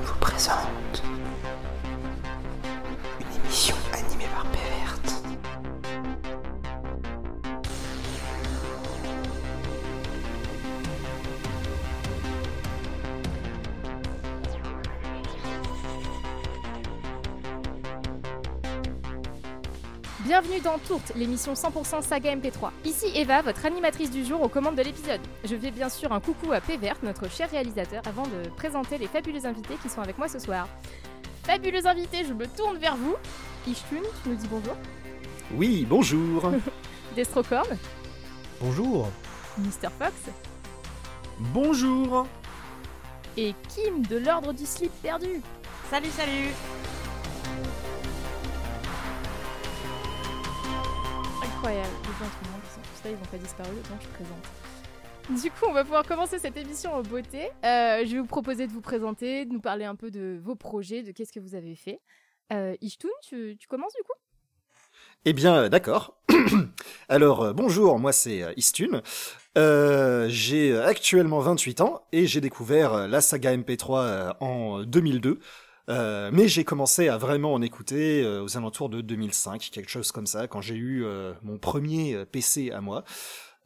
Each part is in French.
vous présente Bienvenue dans Tourte, l'émission 100% saga MP3. Ici Eva, votre animatrice du jour aux commandes de l'épisode. Je fais bien sûr un coucou à Pévert, notre cher réalisateur, avant de présenter les fabuleux invités qui sont avec moi ce soir. Fabuleux invités, je me tourne vers vous. Ishtun, tu nous dis bonjour. Oui, bonjour. Destrocorn, Bonjour. Mr. Fox bonjour. et Kim de l'Ordre du Slip Perdu. Salut, salut Incroyable, les gens tout le monde, ils sont tous là, ils n'ont pas disparu, donc je présente. Du coup, on va pouvoir commencer cette émission en beauté. Euh, je vais vous proposer de vous présenter, de nous parler un peu de vos projets, de qu'est-ce que vous avez fait. Euh, Ishtun, tu, tu commences du coup? Eh bien, euh, d'accord. Alors, euh, bonjour, moi c'est euh, Istune. Euh, j'ai actuellement 28 ans et j'ai découvert euh, la saga MP3 euh, en 2002. Euh, mais j'ai commencé à vraiment en écouter euh, aux alentours de 2005, quelque chose comme ça, quand j'ai eu euh, mon premier PC à moi.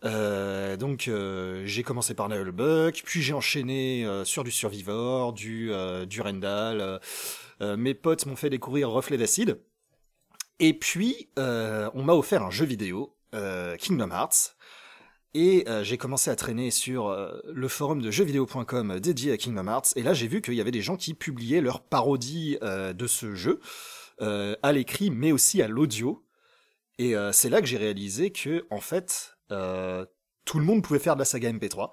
Donc j'ai commencé par Nullbuck, puis j'ai enchaîné sur du Survivor, du, du Rendal. mes potes m'ont fait découvrir Reflet d'acide. Et puis, on m'a offert un jeu vidéo, Kingdom Hearts. Et euh, j'ai commencé à traîner sur euh, le forum de jeuxvideo.com dédié à Kingdom Hearts. Et là, j'ai vu qu'il y avait des gens qui publiaient leur parodie euh, de ce jeu, euh, à l'écrit, mais aussi à l'audio. Et c'est là que j'ai réalisé que, en fait, tout le monde pouvait faire de la saga MP3.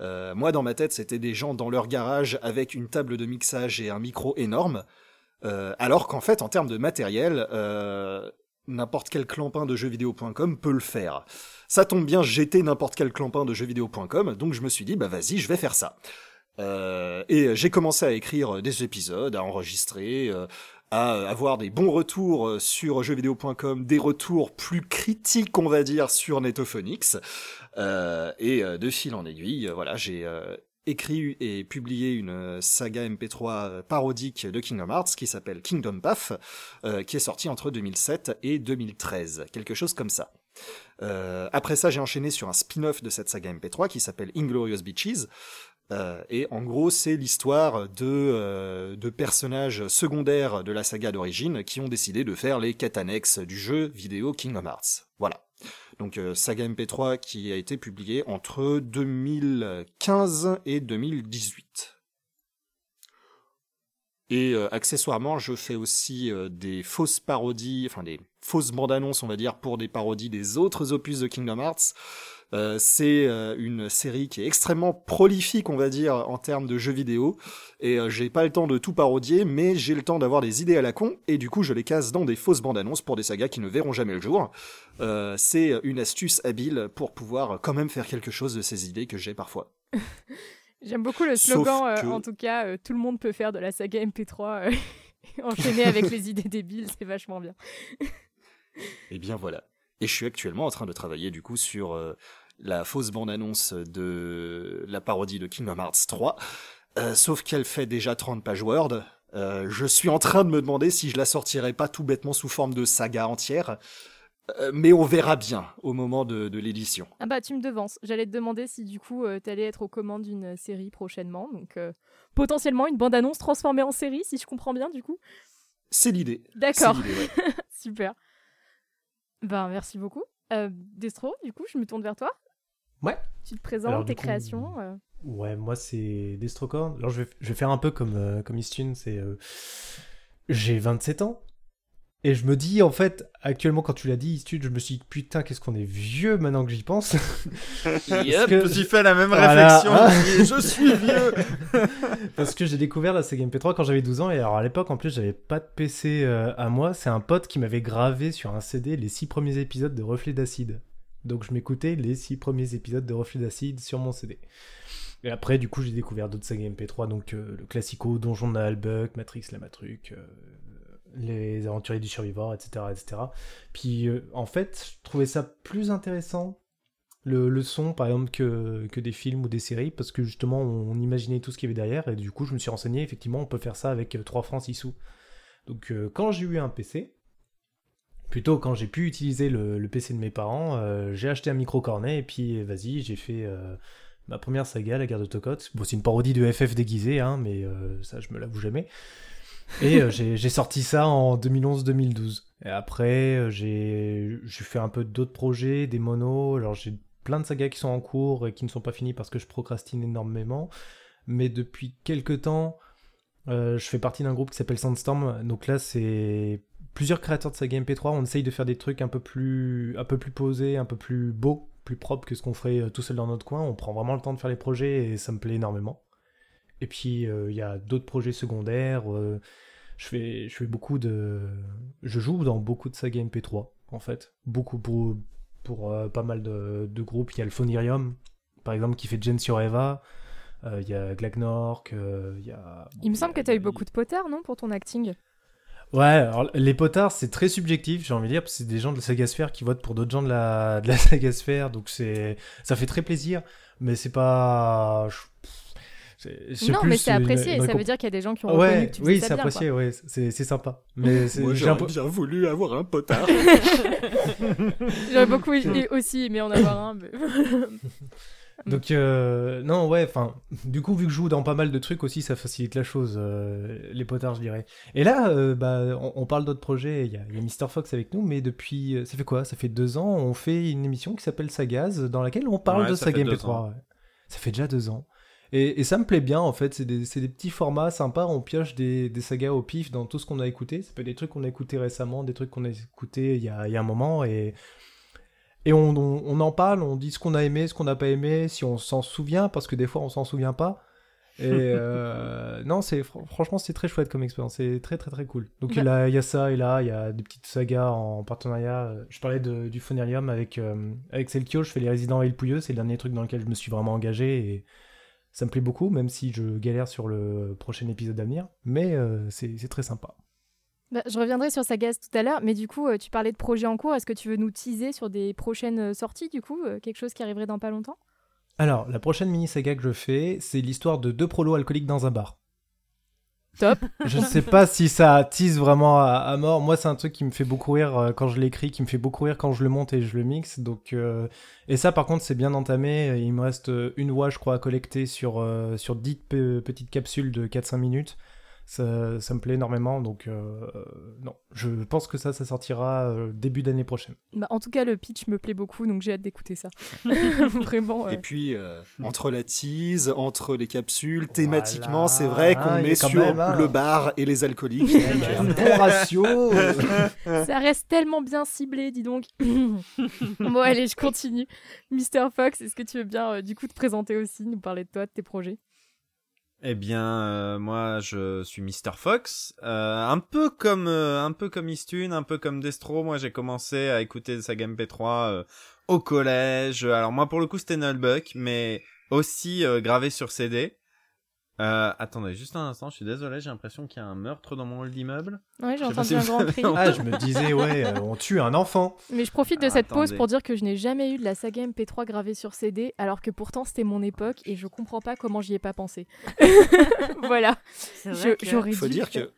Euh, moi, dans ma tête, c'était des gens dans leur garage avec une table de mixage et un micro énorme. Alors qu'en fait, en termes de matériel, n'importe quel clampin de jeuxvideo.com peut le faire. Ça tombe bien, j'étais n'importe quel clampin de jeuxvideo.com, donc je me suis dit, bah vas-y, je vais faire ça. Euh, et j'ai commencé à écrire des épisodes, à enregistrer, euh, à avoir des bons retours sur jeuxvideo.com, des retours plus critiques, on va dire, sur Netophonix. Euh, et euh, de fil en aiguille, euh, voilà, j'ai écrit et publié une saga MP3 euh, parodique de Kingdom Hearts qui s'appelle Kingdom Path, qui est sortie entre 2007 et 2013, quelque chose comme ça. Euh, après ça, j'ai enchaîné sur un spin-off de cette saga MP3 qui s'appelle Inglorious Beaches. Euh, et en gros, c'est l'histoire de, euh, personnages secondaires de la saga d'origine qui ont décidé de faire les quêtes annexes du jeu vidéo Kingdom Hearts. Voilà. Donc euh, saga MP3 qui a été publiée entre 2015 et 2018. Et euh, accessoirement, je fais aussi euh, des fausses parodies, enfin des fausses bandes annonces, on va dire, pour des parodies des autres opus de Kingdom Hearts. Euh, c'est euh, une série qui est extrêmement prolifique, on va dire, en termes de jeux vidéo. Et euh, j'ai pas le temps de tout parodier, mais j'ai le temps d'avoir des idées à la con, et du coup je les casse dans des fausses bandes annonces pour des sagas qui ne verront jamais le jour. Euh, c'est une astuce habile pour pouvoir quand même faire quelque chose de ces idées que j'ai parfois. J'aime beaucoup le slogan, euh, en tout cas, euh, tout le monde peut faire de la saga MP3 euh, enchaîné avec les idées débiles, c'est vachement bien. Et bien voilà. Et je suis actuellement en train de travailler du coup sur la fausse bande-annonce de la parodie de Kingdom Hearts 3. Euh, sauf qu'elle fait déjà 30 pages Word. Je suis en train de me demander si je la sortirais pas tout bêtement sous forme de saga entière. Euh, mais on verra bien au moment de, de l'édition. Ah bah tu me devances. J'allais te demander si du coup euh, t'allais être aux commandes d'une série prochainement, donc euh, potentiellement une bande-annonce transformée en série, si je comprends bien du coup. C'est l'idée. D'accord, ouais. super. Ben merci beaucoup. Euh, Destro, du coup je me tourne vers toi. Ouais. Tu te présentes, Alors, tes coup, créations. euh. Ouais, moi c'est Destrocorn. Alors je vais, je vais faire un peu comme, euh, comme Istune, c'est... euh, J'ai 27 ans. Et je me dis, en fait, actuellement quand tu l'as dit, je me suis dit, putain, qu'est-ce qu'on est vieux maintenant que j'y pense. Yep, que- je me suis fait la même Voilà, réflexion. je suis vieux. Parce que j'ai découvert la Sega MP3 quand j'avais 12 ans. Et alors à l'époque, en plus, j'avais pas de PC euh, à moi. C'est un pote qui m'avait gravé sur un CD les six premiers épisodes de Reflet d'acide. Donc je m'écoutais les six premiers épisodes de Reflet d'acide sur mon CD. Et après, du coup, j'ai découvert d'autres sagas MP3, donc euh, le classico Donjon de Nalbuck, Matrix la Matruc, euh, les aventuriers du survivor, etc. etc. Puis euh, en fait, je trouvais ça plus intéressant le, son, par exemple, que, que des films ou des séries, parce que justement, on, imaginait tout ce qu'il y avait derrière, et du coup, je me suis renseigné, effectivement, on peut faire ça avec euh, 3 francs 6 sous. Donc, euh, quand j'ai eu un PC, plutôt quand j'ai pu utiliser le, PC de mes parents, euh, j'ai acheté un micro cornet, et puis, vas-y, j'ai fait euh, ma première saga, La guerre de Tokot. Bon, c'est une parodie de FF déguisée, hein, mais euh, ça, je me l'avoue jamais. Et euh, j'ai sorti ça en 2011-2012. Et après, euh, j'ai fait un peu d'autres projets, des monos. Alors, j'ai plein de sagas qui sont en cours et qui ne sont pas finis parce que je procrastine énormément. Mais depuis quelques temps, euh, je fais partie d'un groupe qui s'appelle Sandstorm. Donc là, c'est plusieurs créateurs de saga MP3. On essaye de faire des trucs un peu plus, un peu plus posés, un peu plus beaux, plus propres que ce qu'on ferait tout seul dans notre coin. On prend vraiment le temps de faire les projets et ça me plaît énormément. Et puis, euh, il y a d'autres projets secondaires. euh, je, fais, je fais beaucoup de. Je joue dans beaucoup de sagas MP3, en fait. Beaucoup pour, pour euh, pas mal de, de groupes. Il y a le Phonirium, par exemple, qui fait Gen sur Eva. Euh, Il y a Glagnork. euh, il y a. Il me semble que tu as eu beaucoup de potards, non, pour ton acting? Ouais, alors les potards, c'est très subjectif, j'ai envie de dire, parce que c'est des gens de la sagasphère qui votent pour d'autres gens de la, de la sagasphère, donc c'est, ça fait très plaisir, mais c'est pas. je- Non, plus mais c'est une- apprécié. une ça veut dire qu'il y a des gens qui ont reconnu Ouais, que tu oui, c'est apprécié, ouais, c'est c'est sympa. Mais j'aurais peu- bien voulu avoir un potard. J'aurais beaucoup aimé aussi aimé en avoir un. mais- Donc, euh, non, ouais, enfin, du coup, vu que je joue dans pas mal de trucs aussi, ça facilite la chose, euh, les potards, je dirais. Et là, euh, bah, on, on parle d'autres projets, il y a, il y a Mr. Fox avec nous, mais depuis, ça fait quoi? Ça fait deux ans, on fait une émission qui s'appelle Sagaz, dans laquelle on parle Ouais, de MP3. ans. ouais. Ça fait déjà deux ans. Et, et ça me plaît bien, en fait, c'est des, c'est des petits formats sympas, on pioche des, des sagas au pif dans tout ce qu'on a écouté. Ça peut être des trucs qu'on a écoutés récemment, des trucs qu'on a écoutés il y a, il y a un moment, et... Et on, on- on en parle, on dit ce qu'on a aimé, ce qu'on n'a pas aimé, si on s'en souvient, parce que des fois on s'en souvient pas. Et euh, non, c'est fr- franchement c'est très chouette comme expérience, c'est très très très cool. Donc Bah- il, a- il y a ça et là il y a des petites sagas en partenariat. Je parlais de- du Phonerium avec euh, avec Selkio, je fais les Résidents et le Pouilleux, c'est le dernier truc dans lequel je me suis vraiment engagé et ça me plaît beaucoup, même si je galère sur le prochain épisode à venir. Mais euh, c'est très sympa. Bah, je reviendrai sur Sagaz tout à l'heure, mais du coup, euh, tu parlais de projets en cours. Est-ce que tu veux nous teaser sur des prochaines euh, sorties, du coup Quelque chose qui arriverait dans pas longtemps? Alors la prochaine mini saga que je fais, c'est l'histoire de deux prolos alcooliques dans un bar. Je ne sais pas si ça tease vraiment à, mort. Moi, c'est un truc qui me fait beaucoup rire euh, quand je l'écris, qui me fait beaucoup rire quand je le monte et je le mixe. Donc, euh, et ça, par contre, c'est bien entamé. Il me reste euh, une voix, je crois, à collecter sur sur sur 10 pe- petites capsules de 4-5 minutes. Ça, ça me plaît énormément. Donc, euh, non, je pense que ça, ça sortira euh, début d'année prochaine. Bah, En tout cas, le pitch me plaît beaucoup, donc j'ai hâte d'écouter ça. Vraiment. Et euh, puis, euh, entre la tease, entre les capsules, thématiquement, Voilà. c'est vrai qu'on quand sur même, hein. le bar et les alcooliques. Un bon ratio. Ça reste tellement bien ciblé, dis donc. bon, allez, je continue. Mister Fox, est-ce que tu veux bien, euh, du coup, te présenter aussi, nous parler de toi, de tes projets? Eh bien, euh, moi, je suis Mr. Fox. Euh, un peu comme, euh, un peu comme Istune, un peu comme Destro. Moi, j'ai commencé à écouter sa Saga MP3 euh, au collège. Alors moi, pour le coup, c'était Nullbuck, mais aussi gravé sur CD. Euh, attendez, juste un instant, je suis désolé, j'ai l'impression qu'il y a un meurtre dans mon hall d'immeuble. Ouais, j'ai entendu si un vous grand cri. Ah, je me disais, ouais, euh, on tue un enfant. Mais je profite de Ah, cette pause pour dire que je n'ai jamais eu de la saga MP3 gravée sur CD, alors que pourtant c'était mon époque et je comprends pas comment j'y ai pas pensé. voilà. J'aurais Il faut dû dire que,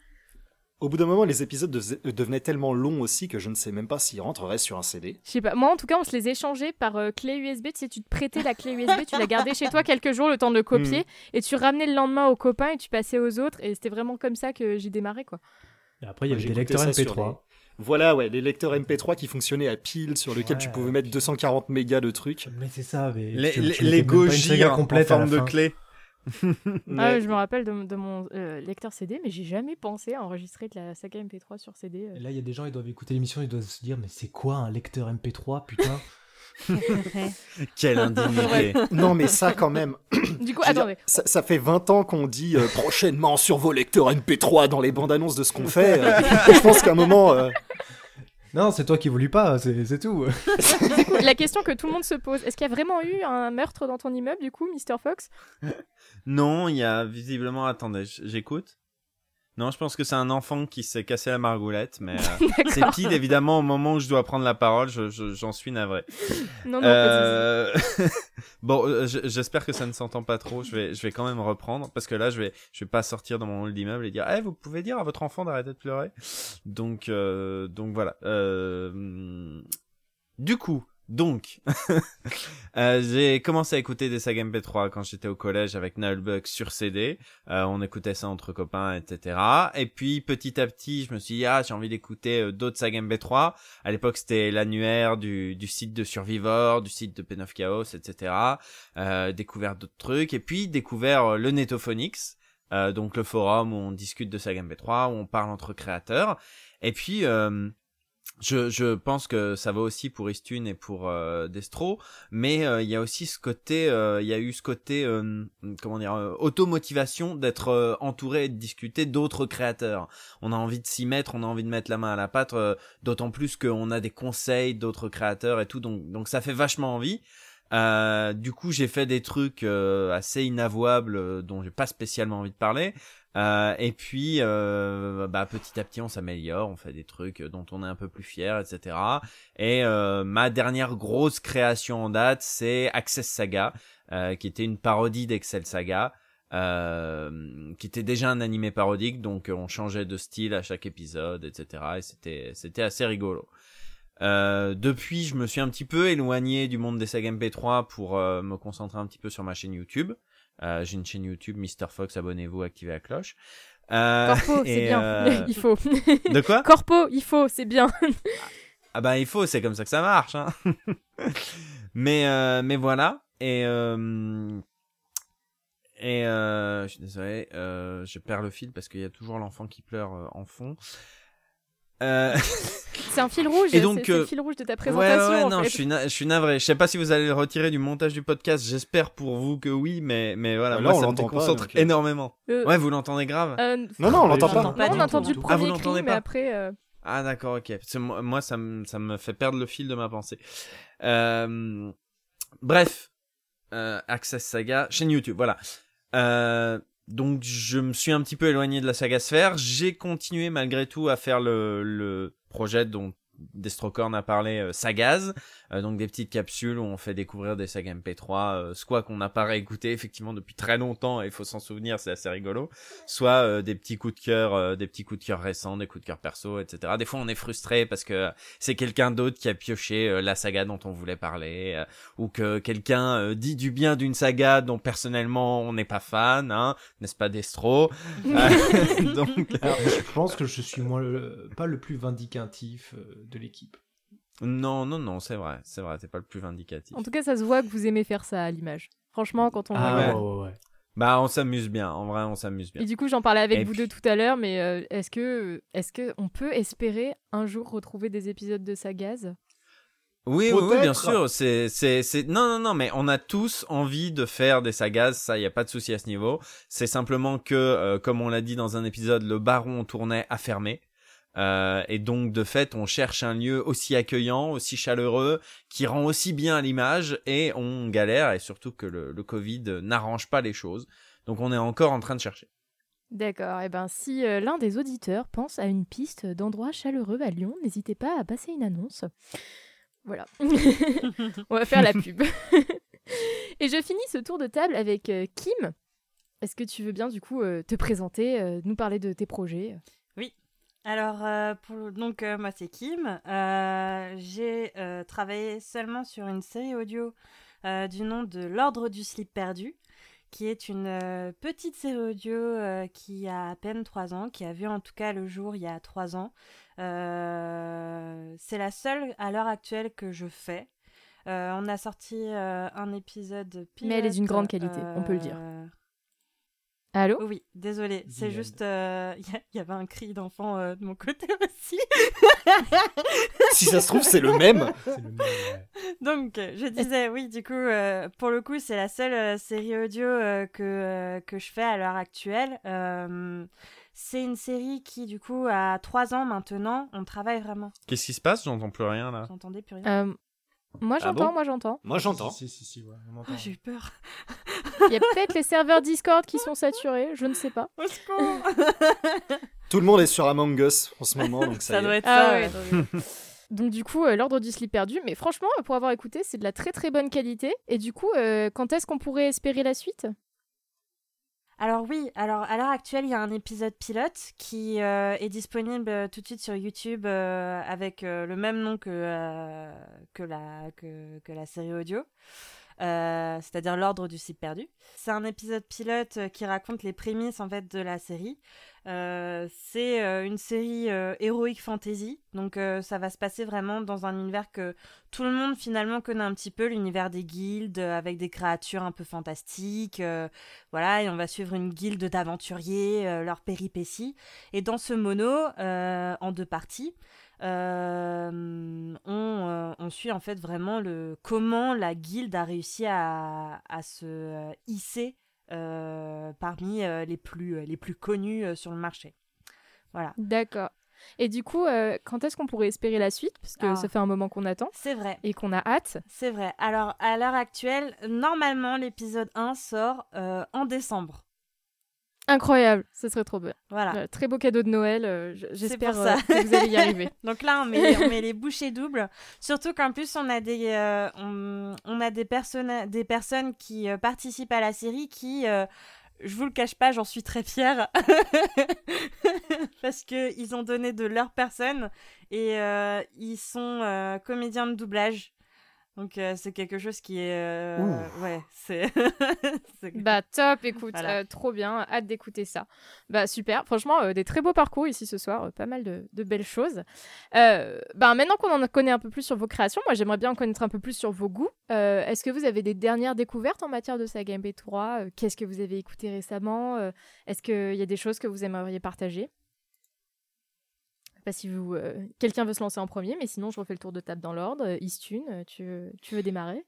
au bout d'un moment, les épisodes de- devenaient tellement longs aussi que je ne sais même pas s'ils rentreraient sur un CD. Je sais pas. Moi, en tout cas, on se les échangeait par euh, clé USB. Tu sais, tu te prêtais la clé USB, tu la gardais chez toi quelques jours, le temps de le copier, Mhm. et tu ramenais le lendemain aux copains et tu passais aux autres. Et c'était vraiment comme ça que j'ai démarré, quoi. Et après, il y avait j'ai des lecteurs ça sur MP3. les- Voilà, ouais, les lecteurs MP3 qui fonctionnaient à pile, sur lesquels tu Ouais. pouvais mettre 240 mégas de trucs. Mais c'est ça, mais Les, les, les en, en complète forme de clé. Ah, Mais- je me rappelle de, de mon euh, lecteur CD, mais j'ai jamais pensé à enregistrer de la saga MP3 sur CD. euh. Et Là, il y a des gens, ils doivent écouter l'émission, ils doivent se dire, mais c'est quoi un lecteur MP3, putain? Quelle indignité. Non, mais ça quand même. Du coup, dire, attendez. ça, ça fait 20 ans qu'on dit euh, prochainement sur vos lecteurs MP3 dans les bandes annonces de ce qu'on fait. euh, je pense qu'à un moment, euh, Non, c'est toi qui voulus pas, c'est c'est tout. Du coup, la question que tout le monde se pose, est-ce qu'il y a vraiment eu un meurtre dans ton immeuble, du coup, Mr. Fox? Non, il y a visiblement. Attendez, j'écoute. Non, je pense que c'est un enfant qui s'est cassé la margoulette, mais euh, c'est pile évidemment au moment où je dois prendre la parole, je- je- j'en suis navré. Non, non. Euh, bon, euh, je- j'espère que ça ne s'entend pas trop. Je vais, je vais quand même reprendre parce que là, je vais, je vais pas sortir dans mon hall d'immeuble et dire, eh, vous pouvez dire à votre enfant d'arrêter de pleurer. Donc, euh, donc voilà. Euh, du coup, donc, euh, j'ai commencé à écouter des sagas MP3 quand j'étais au collège avec Nullbug sur CD. Euh, on écoutait ça entre copains, etc. Et puis petit à petit, je me suis dit ah j'ai envie d'écouter euh, d'autres sagas MP3. À l'époque, c'était l'annuaire du, site de Survivor, du site de Pen Chaos, etc. Découvert d'autres trucs et puis découvert le Netophonix. Euh, donc le forum où on discute de saga MP3, où on parle entre créateurs. Et puis je, pense que ça va aussi pour Istune et pour euh, Destro, mais euh, il y a aussi ce côté, euh, il y a eu ce côté, comment dire, automotivation d'être entouré et de discuter d'autres créateurs. On a envie de s'y mettre, on a envie de mettre la main à la pâte, d'autant plus qu'on a des conseils d'autres créateurs et tout, donc donc ça fait vachement envie. Du coup, j'ai fait des trucs assez inavouables dont j'ai pas spécialement envie de parler. Euh, et puis, euh, bah, petit à petit, on s'améliore, on fait des trucs dont on est un peu plus fier, etc. Et euh, ma dernière grosse création en date, c'est Access Saga, euh, qui était une parodie d'Excel Saga, euh, qui était déjà un animé parodique, donc on changeait de style à chaque épisode, etc. Et c'était assez rigolo. Euh, depuis, je me suis un petit peu éloigné du monde des sagas MP3 pour me concentrer un petit peu sur ma chaîne YouTube. Euh, J'ai une chaîne YouTube, Mr. Fox, abonnez-vous, activez la cloche. Euh, Corpo, c'est bien. euh, il faut. De quoi? Corpo, il faut, c'est bien. Ah bah il faut, c'est comme ça que ça marche. Hein. mais euh, mais voilà et euh, et euh, je suis désolé, euh, je perds le fil parce qu'il y a toujours l'enfant qui pleure en fond. Euh, C'est un fil rouge. Et donc, c'est- c'est le euh, fil rouge de ta ouais, présentation. ouais, en non, fait. je suis na- je suis navré. Je sais pas si vous allez le retirer du montage du podcast. J'espère pour vous que oui, mais mais voilà, Bah là, moi on ça me l'entend pas, euh. énormément. Euh, Ouais, vous l'entendez grave. euh, Non, non, on l'entend pas. non, on a entendu le. Ah, premier cri, l'entendez mais pas après. euh, Ah d'accord, ok. Parce que moi, moi, ça me ça me fait perdre le fil de ma pensée. Euh, bref, euh, Access Saga, chaîne YouTube, voilà. Euh, donc je me suis un petit peu éloigné de la saga sphère. J'ai continué malgré tout à faire le, le projet dont Destrocorn a parlé, euh, Sagaz, donc des petites capsules où on fait découvrir des sagas MP3, euh, soit qu'on n'a pas réécouté effectivement depuis très longtemps et il faut s'en souvenir, c'est assez rigolo, soit euh, des petits coups de cœur, euh, des petits coups de cœur récents, des coups de cœur perso, etc. Des fois on est frustré parce que c'est quelqu'un d'autre qui a pioché euh, la saga dont on voulait parler, euh, ou que quelqu'un euh, dit du bien d'une saga dont personnellement on n'est pas fan, hein, n'est-ce pas Destro? Euh, Donc Alors, je pense que je suis moi le- pas le plus vindicatif euh, de l'équipe. Non, non, non, c'est vrai, c'est vrai, t'es pas le plus vindicatif. En tout cas, ça se voit que vous aimez faire ça à l'image. Franchement, quand on Ah voit- ouais, ouais, ouais. Bah on s'amuse bien, en vrai on s'amuse bien. Et du coup, j'en parlais avec Et vous puis- deux tout à l'heure, mais euh, est-ce que, est-ce que on peut espérer un jour retrouver des épisodes de Sagaz Oui, oui, oui, bien sûr. C'est, c'est, c'est, non, non, non, mais on a tous envie de faire des sagas. Ça, y a pas de souci à ce niveau. C'est simplement que, euh, comme on l'a dit dans un épisode, le bar où on tournait a fermé. Euh, et donc, de fait, on cherche un lieu aussi accueillant, aussi chaleureux, qui rend aussi bien l'image, et on galère, et surtout que le, le Covid n'arrange pas les choses. Donc, on est encore en train de chercher. D'accord. Et ben, si euh, l'un des auditeurs pense à une piste d'endroit chaleureux à Lyon, n'hésitez pas à passer une annonce. Voilà. On va faire la pub. Et je finis ce tour de table avec euh, Kim. Est-ce que tu veux bien du coup euh, te présenter, euh, nous parler de tes projets? Alors, euh, pour, donc, euh, moi, c'est Kim. Euh, J'ai travaillé seulement sur une série audio du nom de L'Ordre du Slip Perdu, qui est une petite série audio qui a à peine 3 ans, qui a vu en tout cas le jour il y a 3 ans. C'est la seule à l'heure actuelle que je fais. On a sorti un épisode pilote. Mais elle est d'une grande qualité, on peut le dire. Allô oui, désolé, c'est juste, euh, il y, avait un cri d'enfant euh, de mon côté aussi. Si ça se trouve, c'est le même. C'est le même, ouais. Donc, euh, je disais, oui, du coup, euh, pour le coup, c'est la seule série audio euh, que, euh, que je fais à l'heure actuelle. Euh, c'est une série qui, du coup, a trois ans maintenant. On travaille vraiment. Qu'est-ce qui se passe? J'entends plus rien, là. Vous entendez plus rien Euh, Moi Ah j'entends, bon? moi j'entends. Moi, j'entends. Si, si, si, si, ouais, on entend. Oh, J'ai eu peur. Il y a peut-être les serveurs Discord qui sont saturés, je ne sais pas. Au secours Tout le monde est sur Among Us en ce moment, donc ça, Ça y est. doit être Ah ça. ouais, ouais. donc, du coup, euh, l'ordre du slip perdu. Mais franchement, euh, pour avoir écouté, c'est de la très très bonne qualité. Et du coup, euh, quand est-ce qu'on pourrait espérer la suite? Alors oui, alors à l'heure actuelle, il y a un épisode pilote qui euh, est disponible tout de suite sur YouTube euh, avec euh, le même nom que, euh, que, la, que, que la série audio. Euh, c'est-à-dire l'ordre du slip perdu. C'est un épisode pilote euh, qui raconte les prémices en fait de la série. Euh, c'est une série héroïque fantasy, donc ça va se passer vraiment dans un univers que tout le monde finalement connaît un petit peu, l'univers des guildes avec des créatures un peu fantastiques. voilà, et on va suivre une guilde d'aventuriers, leurs péripéties. Et dans ce mono, en deux parties, on, euh, on suit en fait vraiment le comment la guilde a réussi à, à se euh, hisser euh, parmi euh, les, plus, les plus connus euh, sur le marché. Voilà, D'accord. Et du coup, euh, quand est-ce qu'on pourrait espérer la suite? Parce que Ah. ça fait un moment qu'on attend c'est vrai. et qu'on a hâte. C'est vrai. Alors, à l'heure actuelle, normalement, l'épisode 1 sort euh, en décembre. Incroyable, ce serait trop bien. Voilà. Euh, très beau cadeau de Noël. euh, J'espère euh, que vous allez y arriver. Donc là, on met, on met les bouchées doubles. Surtout qu'en plus, on a des, euh, on, on a des, personnes, des personnes qui participent à la série qui, je vous le cache pas, j'en suis très fière. Parce qu'ils ont donné de leur personne et ils sont comédiens de doublage. Donc euh, c'est quelque chose qui est... euh, ouais, c'est... Bah top, écoute, Voilà. euh, trop bien, hâte d'écouter ça. Bah super, franchement, euh, des très beaux parcours ici ce soir, euh, pas mal de, de belles choses. Euh, bah maintenant qu'on en connaît un peu plus sur vos créations, moi j'aimerais bien en connaître un peu plus sur vos goûts. Euh, Est-ce que vous avez des dernières découvertes en matière de saga MP3 Euh, Qu'est-ce que vous avez écouté récemment? Est-ce qu'il y a des choses que vous aimeriez partager? Pas si vous, euh, quelqu'un veut se lancer en premier, mais sinon je refais le tour de table dans l'ordre. Euh, Istune, euh, tu, veux- tu veux démarrer?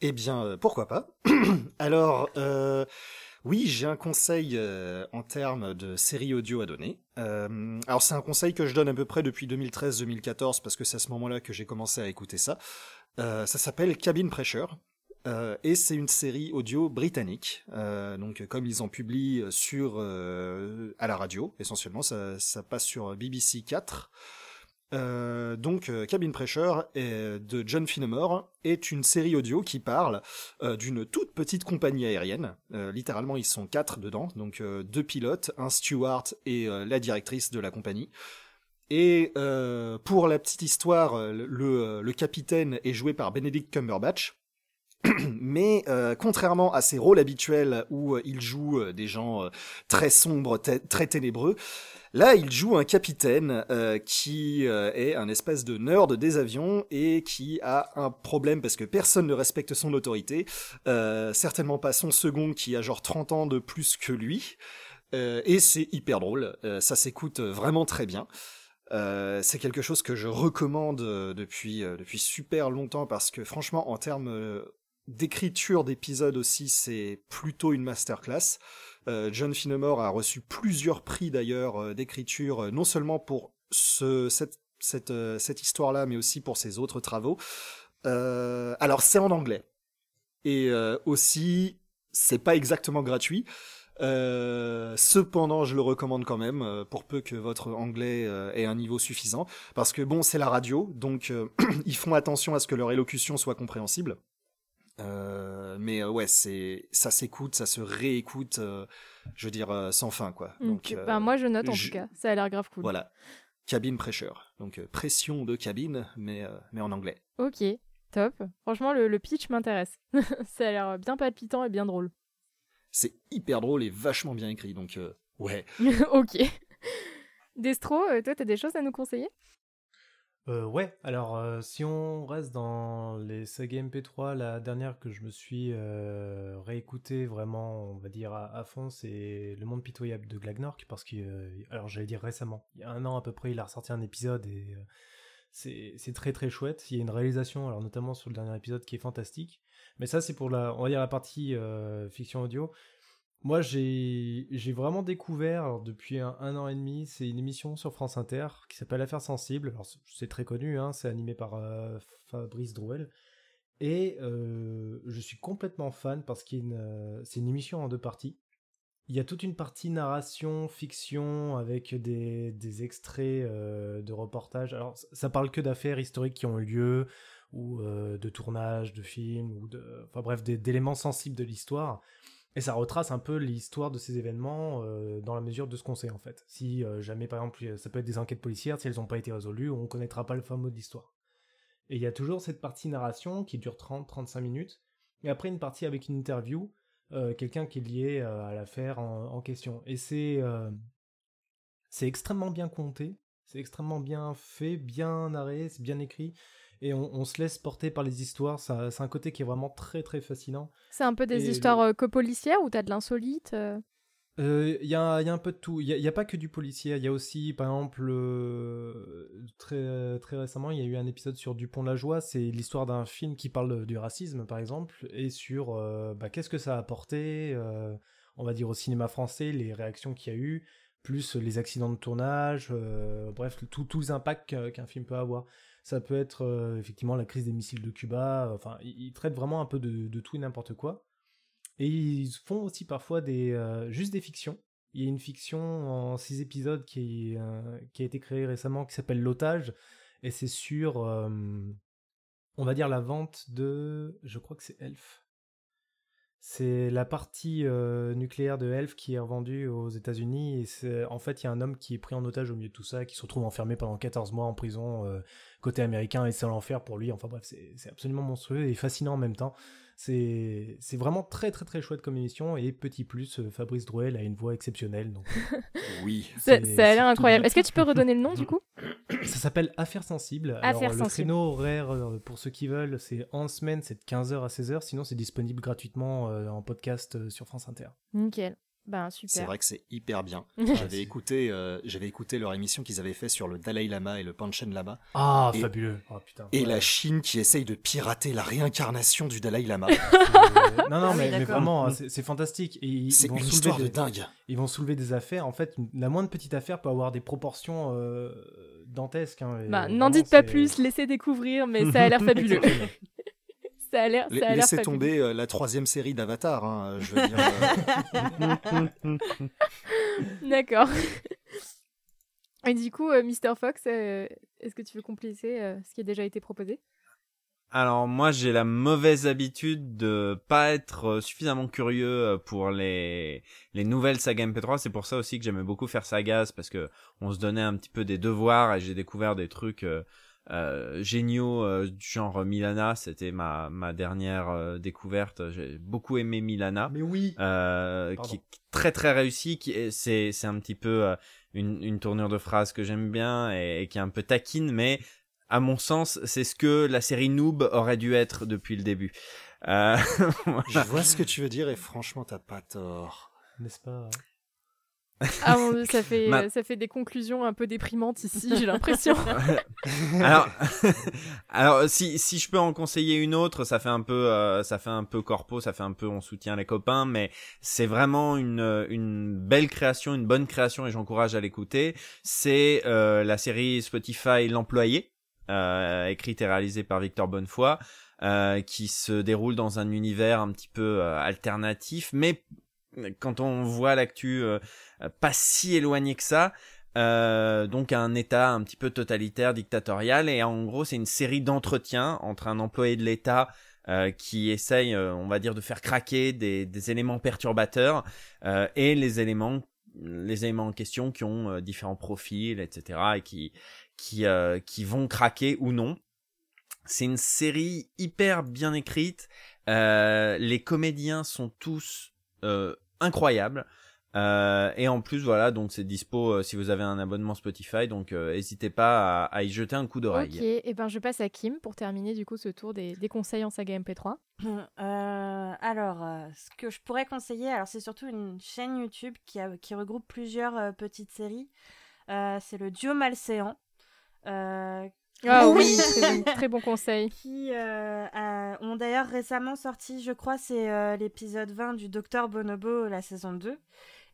Eh bien, pourquoi pas? Alors, oui, j'ai un conseil en termes de série audio à donner. Alors, c'est un conseil que je donne à peu près depuis 2013-2014, parce que c'est à ce moment-là que j'ai commencé à écouter ça. Ça s'appelle Cabin Pressure. Euh, et c'est une série audio britannique. Euh, donc, comme ils en publient sur euh, à la radio, essentiellement, ça, passe sur BBC 4. Euh, donc, euh, Cabin Pressure est- de John Finnemore est une série audio qui parle euh, d'une toute petite compagnie aérienne. Euh, littéralement, ils sont quatre dedans, donc euh, deux pilotes, un steward et euh, la directrice de la compagnie. Et euh, pour la petite histoire, euh, le capitaine est joué par Benedict Cumberbatch. Mais euh, contrairement à ses rôles habituels où euh, il joue euh, des gens très sombres, très ténébreux, là il joue un capitaine qui est un espèce de nerd des avions et qui a un problème parce que personne ne respecte son autorité, euh, certainement pas son second qui a genre 30 ans de plus que lui. Et c'est hyper drôle, ça s'écoute vraiment très bien. C'est quelque chose que je recommande depuis, depuis super longtemps parce que franchement, en termes d'écriture d'épisodes aussi, c'est plutôt une masterclass. Euh, John Finnemore a reçu plusieurs prix d'ailleurs euh, d'écriture, euh, non seulement pour ce, cette, cette, euh, cette histoire-là, mais aussi pour ses autres travaux. Alors c'est en anglais. Et aussi, c'est pas exactement gratuit. Euh, cependant, je le recommande quand même, pour peu que votre anglais ait un niveau suffisant, parce que bon, c'est la radio, donc ils font attention à ce que leur élocution soit compréhensible. Euh, mais euh, ouais, c'est ça s'écoute, ça se réécoute, euh, je veux dire sans fin quoi. Donc Ok, euh, bah, Moi je note en je- tout cas, ça a l'air grave cool. voilà, cabine pressure, donc pression de cabine, mais mais en anglais. Ok, top. Franchement, le, le pitch m'intéresse. ça a l'air bien palpitant et bien drôle. C'est hyper drôle et vachement bien écrit, donc ouais. ok. Destro, toi, t'as des choses à nous conseiller? Euh, ouais, alors euh, si on reste dans les sagas MP3, la dernière que je me suis euh, réécoutée vraiment, on va dire à, à fond, c'est Le Monde Pitoyable de Glagnork, parce que, alors j'allais dire récemment, il y a un an à peu près, il a ressorti un épisode et c'est très très chouette. Il y a une réalisation, alors notamment sur le dernier épisode, qui est fantastique. Mais ça, c'est pour la, on va dire la partie fiction audio. Moi, j'ai vraiment découvert depuis un, an et demi, c'est une émission sur France Inter qui s'appelle Affaires sensibles. Alors, c'est- très connu, hein, c'est animé par euh, Fabrice Drouel. Et euh, je suis complètement fan parce que c'est une émission en deux parties. Il y a toute une partie narration, fiction, avec des, des extraits euh, de reportages. Alors, ça parle que d'affaires historiques qui ont eu lieu, ou euh, de tournage, de films, ou de, enfin bref, d'éléments sensibles de l'histoire. Et ça retrace un peu l'histoire de ces événements euh, dans la mesure de ce qu'on sait en fait. Si jamais, par exemple, ça peut être des enquêtes policières, si elles n'ont pas été résolues, on ne connaîtra pas le fameux de l'histoire. Et il y a toujours cette partie narration qui dure 30-35 minutes, et après une partie avec une interview euh, quelqu'un qui est lié euh, à l'affaire en, question. Et c'est euh, c'est extrêmement bien compté, c'est extrêmement bien fait, bien narré, c'est bien écrit. Et on, se laisse porter par les histoires. C'est un côté qui est vraiment très très fascinant. C'est un peu des histoires copolicières où t'as de l'insolite il euh, y, a, y, a, un peu de tout. Il n'y a, pas que du policier. Il y a aussi, par exemple, euh, très, très récemment, il y a eu un épisode sur Dupont-la-Joie. C'est l'histoire d'un film qui parle du racisme, par exemple, et sur euh, bah, qu'est-ce que ça a apporté, on va dire, au cinéma français, les réactions qu'il y a eu, plus les accidents de tournage, bref, tous les impacts qu'un film peut avoir. Ça peut être effectivement la crise des missiles de Cuba. Enfin, il, traite vraiment un peu de, tout et n'importe quoi. Et ils font aussi parfois des, euh, juste des fictions. Il y a une fiction en six épisodes qui, euh, qui a été créée récemment qui s'appelle L'otage. Et c'est sur, euh, on va dire, la vente de. Je crois que c'est Elf. C'est la partie nucléaire de Elf qui est revendue aux États-Unis. Et c'est, en fait, il y a un homme qui est pris en otage au milieu de tout ça, qui se retrouve enfermé pendant 14 mois en prison côté américain et c'est l'enfer pour lui. Enfin bref, c'est absolument monstrueux et fascinant en même temps. C'est vraiment très très très chouette comme émission et petit plus, euh, Fabrice Drouel a une voix exceptionnelle. Donc... Euh, oui. Ça, a l'air incroyable. Est-ce que tu peux redonner le nom du coup? Ça s'appelle Affaires sensibles. Affaires Alors, le créneau horaire euh, pour ceux qui veulent, c'est en semaine, c'est de 15h à 16h. Sinon, c'est disponible gratuitement en podcast sur France Inter. Nickel. Ben, super. C'est vrai que c'est hyper bien. J'avais écouté, euh, j'avais écouté leur émission qu'ils avaient fait sur le Dalai Lama et le Panchen Lama. Ah, fabuleux. Oh, putain. Et la Chine qui essaye de pirater la réincarnation du Dalai Lama. non, non, ah mais, vraiment, hein, c'est fantastique. C'est une histoire de dingue. Ils vont soulever des affaires. En fait, la moindre petite affaire peut avoir des proportions euh, dantesques. Hein, bah, N'en dites pas plus, laissez découvrir, mais ça a l'air fabuleux ça a l'air. Laissez tomber euh, la troisième série d'Avatar, hein, je veux dire. Euh. D'accord. Et du coup, euh, Mr. Fox, est-ce que tu veux compléter ce qui a déjà été proposé? Alors moi j'ai la mauvaise habitude de pas être suffisamment curieux pour les les nouvelles sagas MP3. C'est pour ça aussi que j'aimais beaucoup faire sagas parce que on se donnait un petit peu des devoirs et j'ai découvert des trucs euh, géniaux euh, du genre Milana, c'était ma, ma dernière euh, découverte. J'ai beaucoup aimé Milana. Mais oui. Euh, qui est très très réussi. Qui c'est c'est un petit peu une, une tournure de phrase que j'aime bien et, qui est un peu taquine, mais à mon sens, c'est ce que la série Noob aurait dû être depuis le début. Je vois ce que tu veux dire et franchement, t'as pas tort. N'est-ce pas ah ça fait, ça fait des conclusions un peu déprimantes ici, j'ai l'impression. alors, alors si, si je peux en conseiller une autre, ça fait un peu, euh, ça fait un peu corpo, ça fait un peu on soutient les copains, mais c'est vraiment une, une belle création, une bonne création et j'encourage à l'écouter. C'est euh, la série Spotify L'Employé, euh, écrite et réalisée par Victor Bonnefoy. Euh, qui se déroule dans un univers un petit peu euh, alternatif, mais quand on voit l'actu euh, pas si éloigné que ça, euh, donc un État un petit peu totalitaire, dictatorial, et en gros c'est une série d'entretiens entre un employé de l'État euh, qui essaye, on va dire, de faire craquer des, des éléments perturbateurs et les éléments, les éléments en question qui ont différents profils, etc. et qui qui qui vont craquer ou non. C'est une série hyper bien écrite. les comédiens sont tous incroyable. Euh, et en plus, voilà, donc c'est dispo euh, si vous avez un abonnement Spotify, donc euh, n'hésitez pas à, y jeter un coup d'oreille. Ok, et ben je passe à Kim pour terminer du coup ce tour des, conseils en saga MP3. alors, ce que je pourrais conseiller, alors c'est surtout une chaîne YouTube qui, qui regroupe plusieurs petites séries. c'est le Duo Malséant. Ah oui, très, bon, très bon conseil. qui euh, a- ont d'ailleurs récemment sorti, je crois, c'est euh, l'épisode 20 du Docteur Bonobo, la saison 2.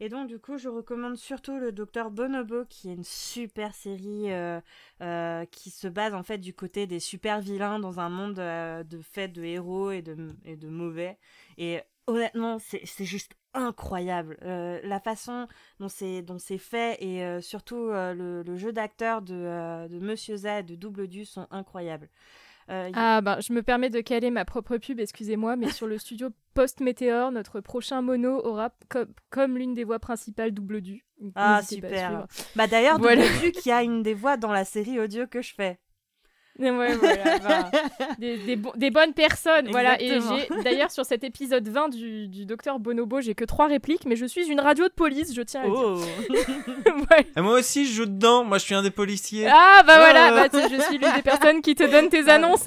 Et donc, du coup, je recommande surtout le Docteur Bonobo, qui est une super série euh, qui se base en fait du côté des super vilains dans un monde de fait de héros et de, et de mauvais. Et honnêtement, c'est juste incroyable. Euh, la façon dont c'est dont c'est fait et euh, surtout euh, le, le jeu d'acteur de, de Monsieur Z et de Double Du sont incroyables. Y- Ah ben, je me permets de caler ma propre pub, excusez-moi, mais sur le studio Post Météor, notre prochain mono aura co- comme l'une des voix principales double du. Ah, super. Bah d'ailleurs, Voilà. Double Du qui a une des voix dans la série audio que je fais. Ouais, voilà, ben, des, des bo- des bonnes personnes, voilà. Et d'ailleurs sur cet épisode 20 du, du docteur Bonobo, j'ai que trois répliques, mais je suis une radio de police, je tiens à le Oh. dire. Voilà. Et moi aussi, je joue dedans. Moi, je suis un des policiers. Ah bah voilà, Oh. bah, je suis l'une des personnes qui te donne tes Ah. annonces.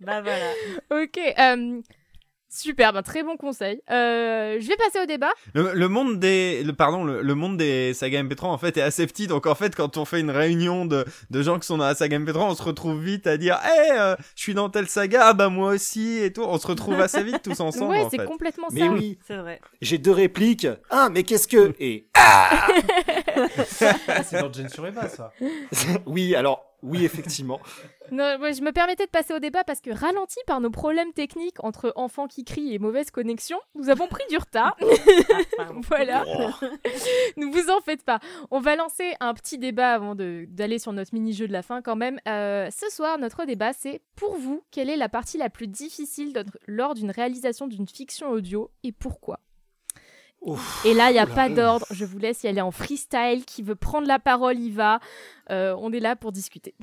bah voilà. ok, euh, super, ben, très bon conseil. Euh, je vais passer au débat. Le, le monde des, le, pardon, le, le monde des sagas MP3 en fait est assez petit. Donc en fait, quand on fait une réunion de, de gens qui sont dans la saga MP3, on se retrouve vite à dire, hé, je suis dans telle saga, ah bah moi aussi et tout. On se retrouve assez vite tous ensemble ouais, en c'est complètement Mais ça. oui, C'est vrai. j'ai deux répliques. Ah, mais qu'est-ce que... Et... Ah, c'est dans Jane sur Eva, ça. oui, alors, oui, effectivement. Non, ouais, je me permettais de passer au débat parce que ralenti par nos problèmes techniques entre enfants qui crient et mauvaise connexion, nous avons pris du retard. Pardon. voilà. Oh. ne vous en faites pas. On va lancer un petit débat avant d'aller sur notre mini-jeu de la fin quand même. Euh, ce soir, notre débat, c'est pour vous, quelle est la partie la plus difficile lors d'une réalisation d'une fiction audio et pourquoi? Ouf. Et là, il n'y a Oula. pas d'ordre. Je vous laisse y aller en freestyle. Qui veut prendre la parole, y va. Euh, on est là pour discuter.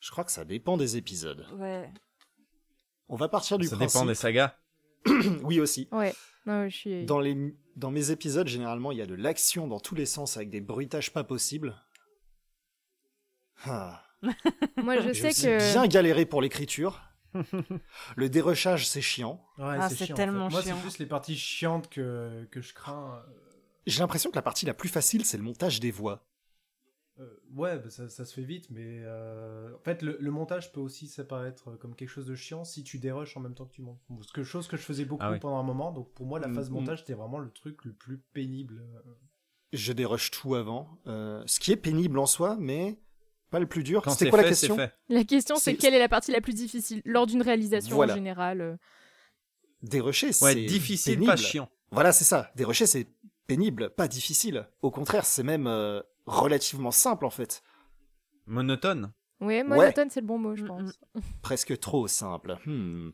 Je crois que ça dépend des épisodes. Ouais. On va partir du Ça principe... dépend des sagas. Oui aussi. Ouais. Ouais, je suis... Dans, les, dans mes épisodes, généralement, il y a de l'action dans tous les sens avec des bruitages pas possibles. Ah. Moi, je J'ai sais aussi que. bien galéré pour l'écriture. le dérochage, c'est chiant. Ouais, Ah, c'est c'est en tellement fait. Moi, chiant. c'est plus les parties chiantes que, que je crains. J'ai l'impression que la partie la plus facile, c'est le montage des voix. Euh, ouais, bah, ça, ça se fait vite, mais euh, en fait, le, le montage peut aussi s'apparaître comme quelque chose de chiant si tu dérushes en même temps que tu montes. Bon, ce que, chose que je faisais beaucoup Ah oui. pendant un moment, donc pour moi, la phase Mm, montage, c'était vraiment le truc le plus pénible. Je dérush tout avant. Euh, ce qui est pénible en soi, mais pas le plus dur. Quand C'était c'est quoi la fait, c'est question fait. La question, c'est quelle est la partie la plus difficile lors d'une réalisation Voilà. en général euh. Dérusher, Ouais, c'est difficile, pénible. pas chiant. Voilà, c'est ça. Dérusher, c'est pénible, pas difficile. Au contraire, c'est même euh, relativement simple en fait. Monotone. Ouais. monotone, c'est le bon mot, je Mm, pense. Presque trop simple. Hmm.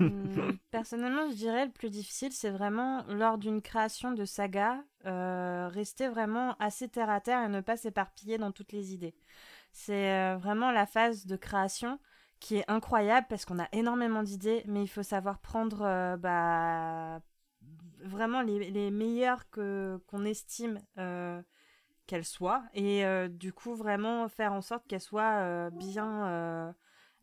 Hum, Personnellement, je dirais le plus difficile, c'est vraiment lors d'une création de saga, euh, rester vraiment assez terre à terre et ne pas s'éparpiller dans toutes les idées. C'est euh, vraiment la phase de création qui est incroyable parce qu'on a énormément d'idées, mais il faut savoir prendre euh, bah, vraiment les, les meilleures que qu'on estime euh, qu'elles soient et euh, du coup vraiment faire en sorte qu'elles soient euh, bien euh,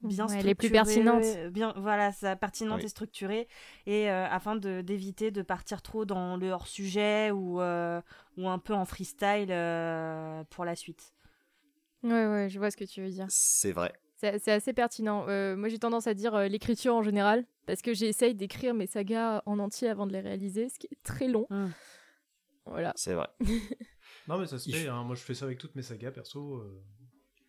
bien Ouais, les plus pertinentes. bien voilà ça pertinente Oui. et structurée et euh, afin de d'éviter de partir trop dans le hors sujet ou euh, ou un peu en freestyle euh, pour la suite Ouais, ouais, je vois ce que tu veux dire. C'est vrai. C'est c'est assez pertinent. Euh, moi, j'ai tendance à dire euh, l'écriture en général, parce que j'essaye d'écrire mes sagas en entier avant de les réaliser, ce qui est très long. Mm. Voilà. C'est vrai. Non, mais ça se fait. hein. Moi, je fais ça avec toutes mes sagas perso. euh,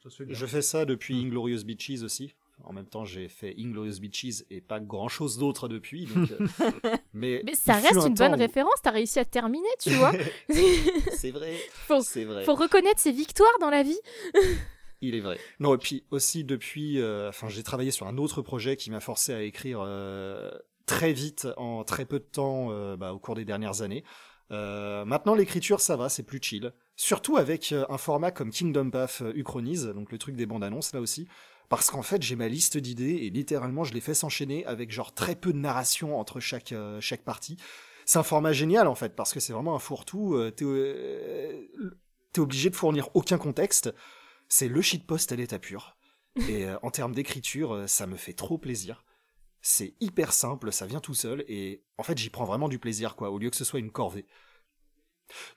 Ça se fait bien. Je fais ça depuis. Inglorious Beaches aussi. En même temps, j'ai fait Inglorious Beaches et pas grand chose d'autre depuis. donc, euh, mais Mais ça reste un une bonne où- référence, t'as réussi à terminer, tu vois. C'est vrai. faut, C'est vrai. faut reconnaître ses victoires dans la vie. Il est vrai. Non, et puis aussi depuis, euh, enfin, j'ai travaillé sur un autre projet qui m'a forcé à écrire euh, très vite, en très peu de temps, euh, bah, au cours des dernières années. Maintenant, l'écriture, ça va, c'est plus chill. Surtout avec un format comme Kingdom Path Uchronize, donc le truc des bandes annonces là aussi. Parce qu'en fait, j'ai ma liste d'idées et littéralement, je les fais s'enchaîner avec genre très peu de narration entre chaque, euh, chaque partie. C'est un format génial en fait, parce que c'est vraiment un fourre-tout. euh, T'es euh, t'es obligé de fournir aucun contexte. C'est le shitpost à l'état pur. Et en termes d'écriture, ça me fait trop plaisir. C'est hyper simple, ça vient tout seul, et en fait j'y prends vraiment du plaisir, quoi, au lieu que ce soit une corvée.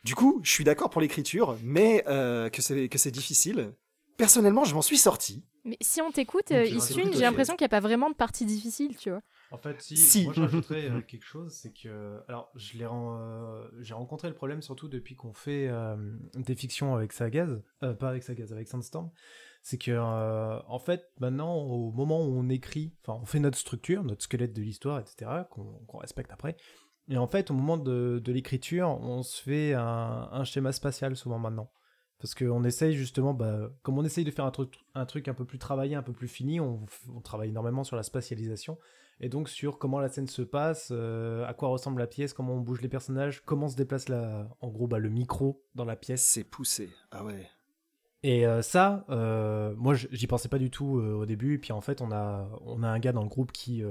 Du coup, je suis d'accord pour l'écriture, mais euh, que c'est que c'est difficile. Personnellement, je m'en suis sorti. Mais si on t'écoute, euh, de j'ai l'impression qu'il n'y a pas vraiment de partie difficile, tu vois. En fait, si. Si. Moi, je rajouterais euh, quelque chose, c'est que. Alors, je l'ai ren- euh, j'ai rencontré le problème surtout depuis qu'on fait euh, des fictions avec Sagaz, euh, pas avec Sagaz, avec Sandstorm. C'est que, euh, en fait, maintenant, au moment où on écrit, enfin, on fait notre structure, notre squelette de l'histoire, etc., qu'on respecte après. Et en fait, au moment de, de l'écriture, on se fait un, un schéma spatial souvent maintenant. Parce qu'on essaye justement, bah, comme on essaye de faire un truc, un truc un peu plus travaillé, un peu plus fini, on, on travaille énormément sur la spatialisation et donc sur comment la scène se passe, euh, à quoi ressemble la pièce, comment on bouge les personnages, comment se déplace la, en gros bah, le micro dans la pièce. C'est poussé. Ah ouais. Et euh, ça, euh, moi j'y pensais pas du tout au début, et puis en fait on a, on a un gars dans le groupe qui,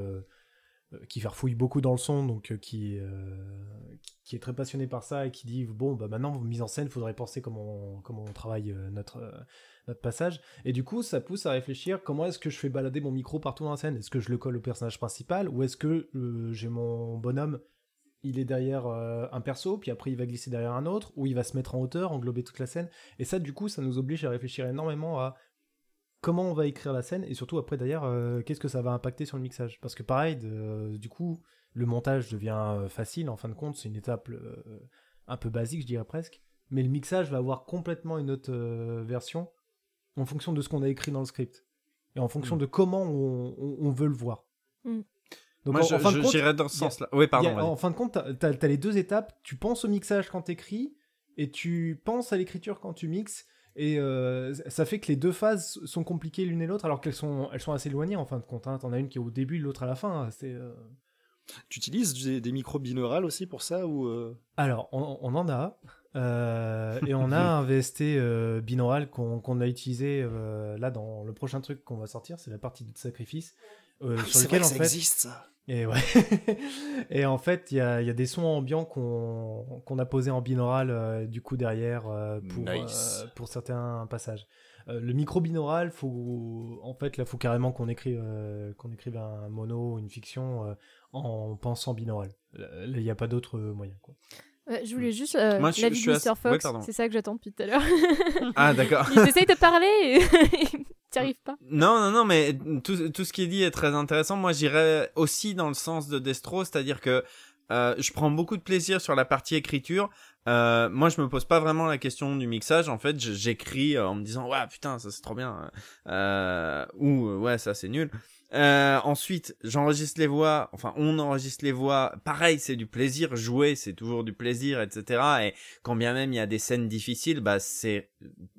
qui farfouille beaucoup dans le son, donc euh, qui, euh, qui- est très passionné par ça et qui dit bon bah maintenant mise en scène, faudrait penser comment on, comment on travaille euh, notre, euh, notre passage. Et du coup ça pousse à réfléchir comment est-ce que je fais balader mon micro partout dans la scène? Est-ce que je le colle au personnage principal ou est-ce que euh, j'ai mon bonhomme il est derrière euh, un perso, puis après il va glisser derrière un autre, ou il va se mettre en hauteur, englober toute la scène? Et ça, du coup, ça nous oblige à réfléchir énormément à comment on va écrire la scène, et surtout après, d'ailleurs, euh, qu'est-ce que ça va impacter sur le mixage? Parce que pareil, de- du coup, le montage devient euh, facile, en fin de compte, c'est une étape euh, un peu basique, je dirais presque. Mais le mixage va avoir complètement une autre euh, version en fonction de ce qu'on a écrit dans le script. Et en fonction Mm. de comment on, on- on veut le voir. Mm. Donc, Moi, en- je, en fin de je- compte, j'irais dans ce y a- sens-là. Oui, pardon. a- en fin de compte, t'as as, les deux étapes. Tu penses au mixage quand t'écris et tu penses à l'écriture quand tu mixes. Et euh, ça fait que les deux phases sont compliquées l'une et l'autre alors qu'elles sont, elles sont assez éloignées en fin de compte. hein. T'en as une qui est au début, l'autre à la fin. C'est, euh, Tu utilises des, des micros binaurales aussi pour ça ou euh, Alors, on, on en a. et on a un VST binaural qu'on a utilisé là dans le prochain truc qu'on va sortir, c'est la partie de sacrifice. Ah, sur lequel vrai en ça fait existe ça. Et ouais. et en fait, il y a, il y a des sons ambiants qu'on a posés en binaural euh, du coup derrière euh, pour, Nice. euh, pour certains passages. Euh, le micro binaural, faut en fait là, faut carrément qu'on écrive euh, qu'on écrive un mono, ou une fiction euh, en pensant binaural. Il n'y a pas d'autre moyen. Quoi. Ouais, je voulais juste euh, Moi, je- l'avis je de suis Mr. ouais, Fox, c'est ça que j'attends depuis tout à l'heure. Ah, d'accord. Ils essayent de parler et t'y arrives pas? Non, non, non, mais tout, tout ce qui est dit est très intéressant. Moi, j'irais aussi dans le sens de Destro, c'est-à-dire que euh, je prends beaucoup de plaisir sur la partie écriture. Euh, moi, je me pose pas vraiment la question du mixage. En fait, j'écris euh, en me disant, ouais, putain, ça c'est trop bien. Euh, ou euh, ouais, ça c'est nul. Euh, ensuite, j'enregistre les voix. Enfin, on enregistre les voix. Pareil, c'est du plaisir. Jouer, c'est toujours du plaisir, etc. Et quand bien même il y a des scènes difficiles, bah c'est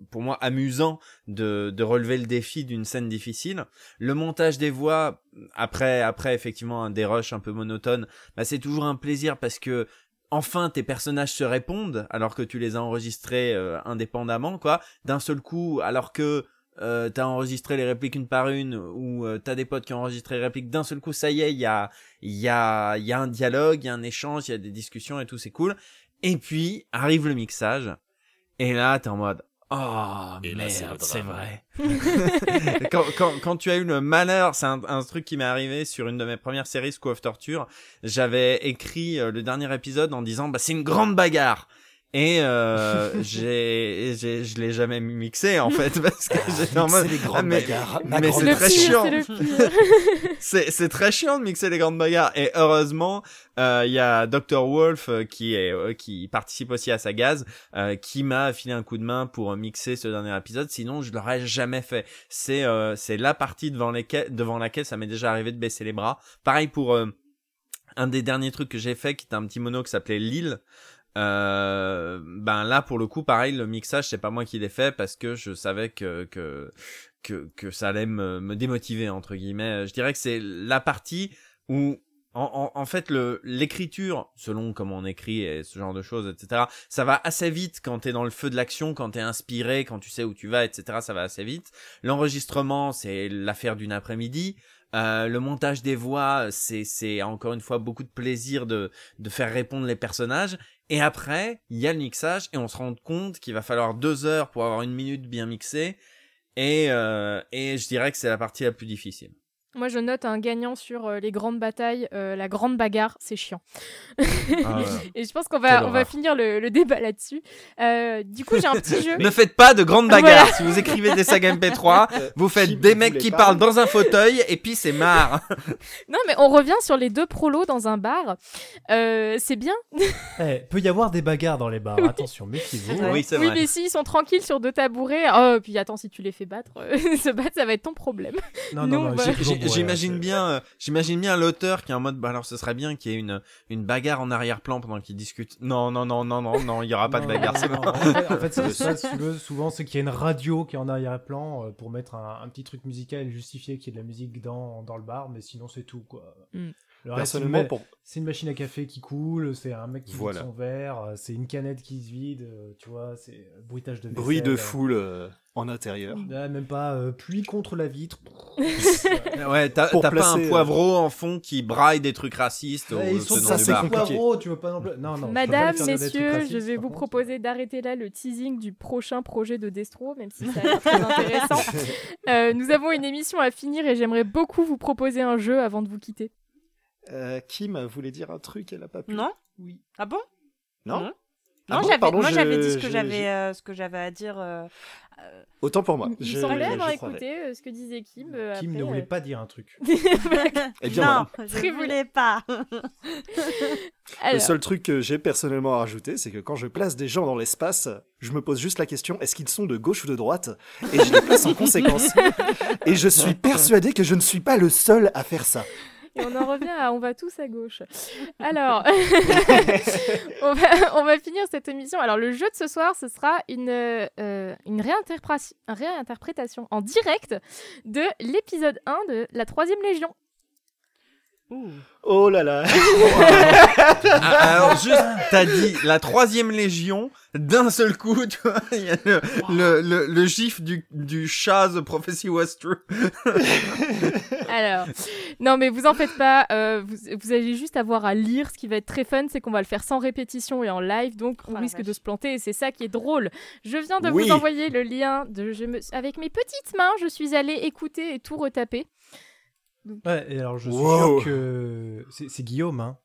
pour moi amusant de, de relever le défi d'une scène difficile. Le montage des voix, après, après effectivement un des rushs un peu monotone, bah c'est toujours un plaisir parce que enfin tes personnages se répondent alors que tu les as enregistrés euh, indépendamment, quoi. D'un seul coup, alors que euh, t'as enregistré les répliques une par une ou euh, t'as des potes qui ont enregistré les répliques d'un seul coup ça y est il y a il y a il y a un dialogue il y a un échange il y a des discussions et tout c'est cool et puis arrive le mixage et là t'es en mode oh Et là, merde c'est vrai quand, quand, quand tu as eu le malheur, c'est un, un truc qui m'est arrivé sur une de mes premières séries, School of Torture. J'avais écrit euh, le dernier épisode en disant, bah c'est une grande bagarre. Et euh, j'ai, j'ai, je l'ai jamais mixé en fait parce que j'étais en mode, les grandes ah, mais- bagarres. ma mais c'est très pire, chiant. c'est c'est très chiant de mixer les grandes bagarres. Et heureusement euh, il y a Dr Wolf euh, qui est euh, qui participe aussi à sa gaz euh, qui m'a filé un coup de main pour mixer ce dernier épisode. Sinon je l'aurais jamais fait. C'est euh, c'est la partie devant lesquelles devant laquelle ça m'est déjà arrivé de baisser les bras. Pareil pour euh, un des derniers trucs que j'ai fait qui était un petit mono qui s'appelait Lille euh, ben là pour le coup pareil le mixage c'est pas moi qui l'ai fait parce que je savais que que que, que ça allait me, me démotiver entre guillemets. Je dirais que c'est la partie où en, en, en fait le l'écriture, selon comment on écrit et ce genre de choses, etc. Ça va assez vite quand t'es dans le feu de l'action, quand t'es inspiré, quand tu sais où tu vas, etc. Ça va assez vite. L'enregistrement, c'est l'affaire d'une après-midi. Euh, le montage des voix, c'est c'est encore une fois beaucoup de plaisir de de faire répondre les personnages. Et après, il y a le mixage et on se rend compte qu'il va falloir deux heures pour avoir une minute bien mixée. Et, euh, et je dirais que c'est la partie la plus difficile. Moi, je note un gagnant sur euh, les grandes batailles, euh, la grande bagarre, c'est chiant. Ah ouais. Et je pense qu'on Quelle va, on va horreur. finir le, le débat là-dessus. Euh, du coup, j'ai un petit jeu. Ne faites pas de grandes bagarres. Si vous écrivez des sagas MP3, Euh, vous faites des vous mecs voulez qui pas parlent dans un fauteuil et puis c'est marre. Non, mais on revient sur les deux prolos dans un bar. Euh, c'est bien. Eh, peut y avoir des bagarres dans les bars, attention, méfiez-vous. Ouais. Oui, c'est oui, vrai. mais s'ils sont tranquilles sur deux tabourets, oh, puis attends, si tu les fais battre, se battre, ça va être ton problème. Non, non, non, voilà. j'ai toujours J'ai- bourré, J'imagine bien, euh, j'imagine bien l'auteur qui est en mode, bah alors ce serait bien qu'il y ait une une bagarre en arrière-plan pendant qu'ils discutent. Non, non, non, non, non, non, il y aura pas de bagarre. non, c'est bon. En fait, en fait, c'est ça, si tu veux, souvent, c'est qu'il y a une radio qui est en arrière-plan euh, pour mettre un, un petit truc musical et justifier qu'il y ait de la musique dans, dans le bar, mais sinon, c'est tout, quoi. Mm. Le reste, c'est une, Personnellement, ma- pour... c'est une machine à café qui coule, c'est un mec qui Voilà. vide son verre, euh, c'est une canette qui se vide, euh, tu vois, c'est euh, bruitage de bruit de vaisselle, foule euh, en intérieur. là, même pas euh, pluie contre la vitre. Ouais, t'as t'as pas un euh, poivreau en fond qui braille des trucs racistes ils sont ça, c'est poivreaux, tu veux pas non plus. Non, Madame, messieurs, je vais vous contre. proposer d'arrêter là le teasing du prochain projet de Destro, même si ça a l'air très intéressant. Euh, nous avons une émission à finir et j'aimerais beaucoup vous proposer un jeu avant de vous quitter. Euh, Kim voulait dire un truc, elle a pas pu. Non Oui. Ah bon? Non Non. Ah Non, bon j'avais, Pardon, moi je- j'avais dit ce que j'avais, euh, ce que j'avais à dire. euh, Autant pour moi. Il Je- semblait avoir écouté euh, ce que disait Kim. euh, Kim après, ne voulait euh, pas dire un truc. Eh bien, non, voilà. je Très voulais pas. Le seul truc que j'ai personnellement à rajouter, c'est que quand je place des gens dans l'espace, je me pose juste la question est-ce qu'ils sont de gauche ou de droite? Et je les place en conséquence. Et je suis persuadé que je ne suis pas le seul à faire ça. Et on en revient à on va tous à gauche. Alors, on, va, on va finir cette émission. Alors, le jeu de ce soir, ce sera une, euh, une réinterprétation, réinterprétation en direct de l'épisode 1 de la Troisième Légion. Oh là là Ah, alors juste, t'as dit la troisième légion d'un seul coup, tu vois, il y a le, le, le, le gif du, du chat The Prophecy Was True. Alors, non mais vous en faites pas, euh, vous, vous allez juste avoir à lire. Ce qui va être très fun, c'est qu'on va le faire sans répétition et en live, donc on Oh risque de se planter et c'est ça qui est drôle. Je viens de Oui. vous envoyer le lien de, je me, avec mes petites mains, je suis allée écouter et tout retaper. Ouais, et alors je suis Wow. sûr que. C'est c'est Guillaume, hein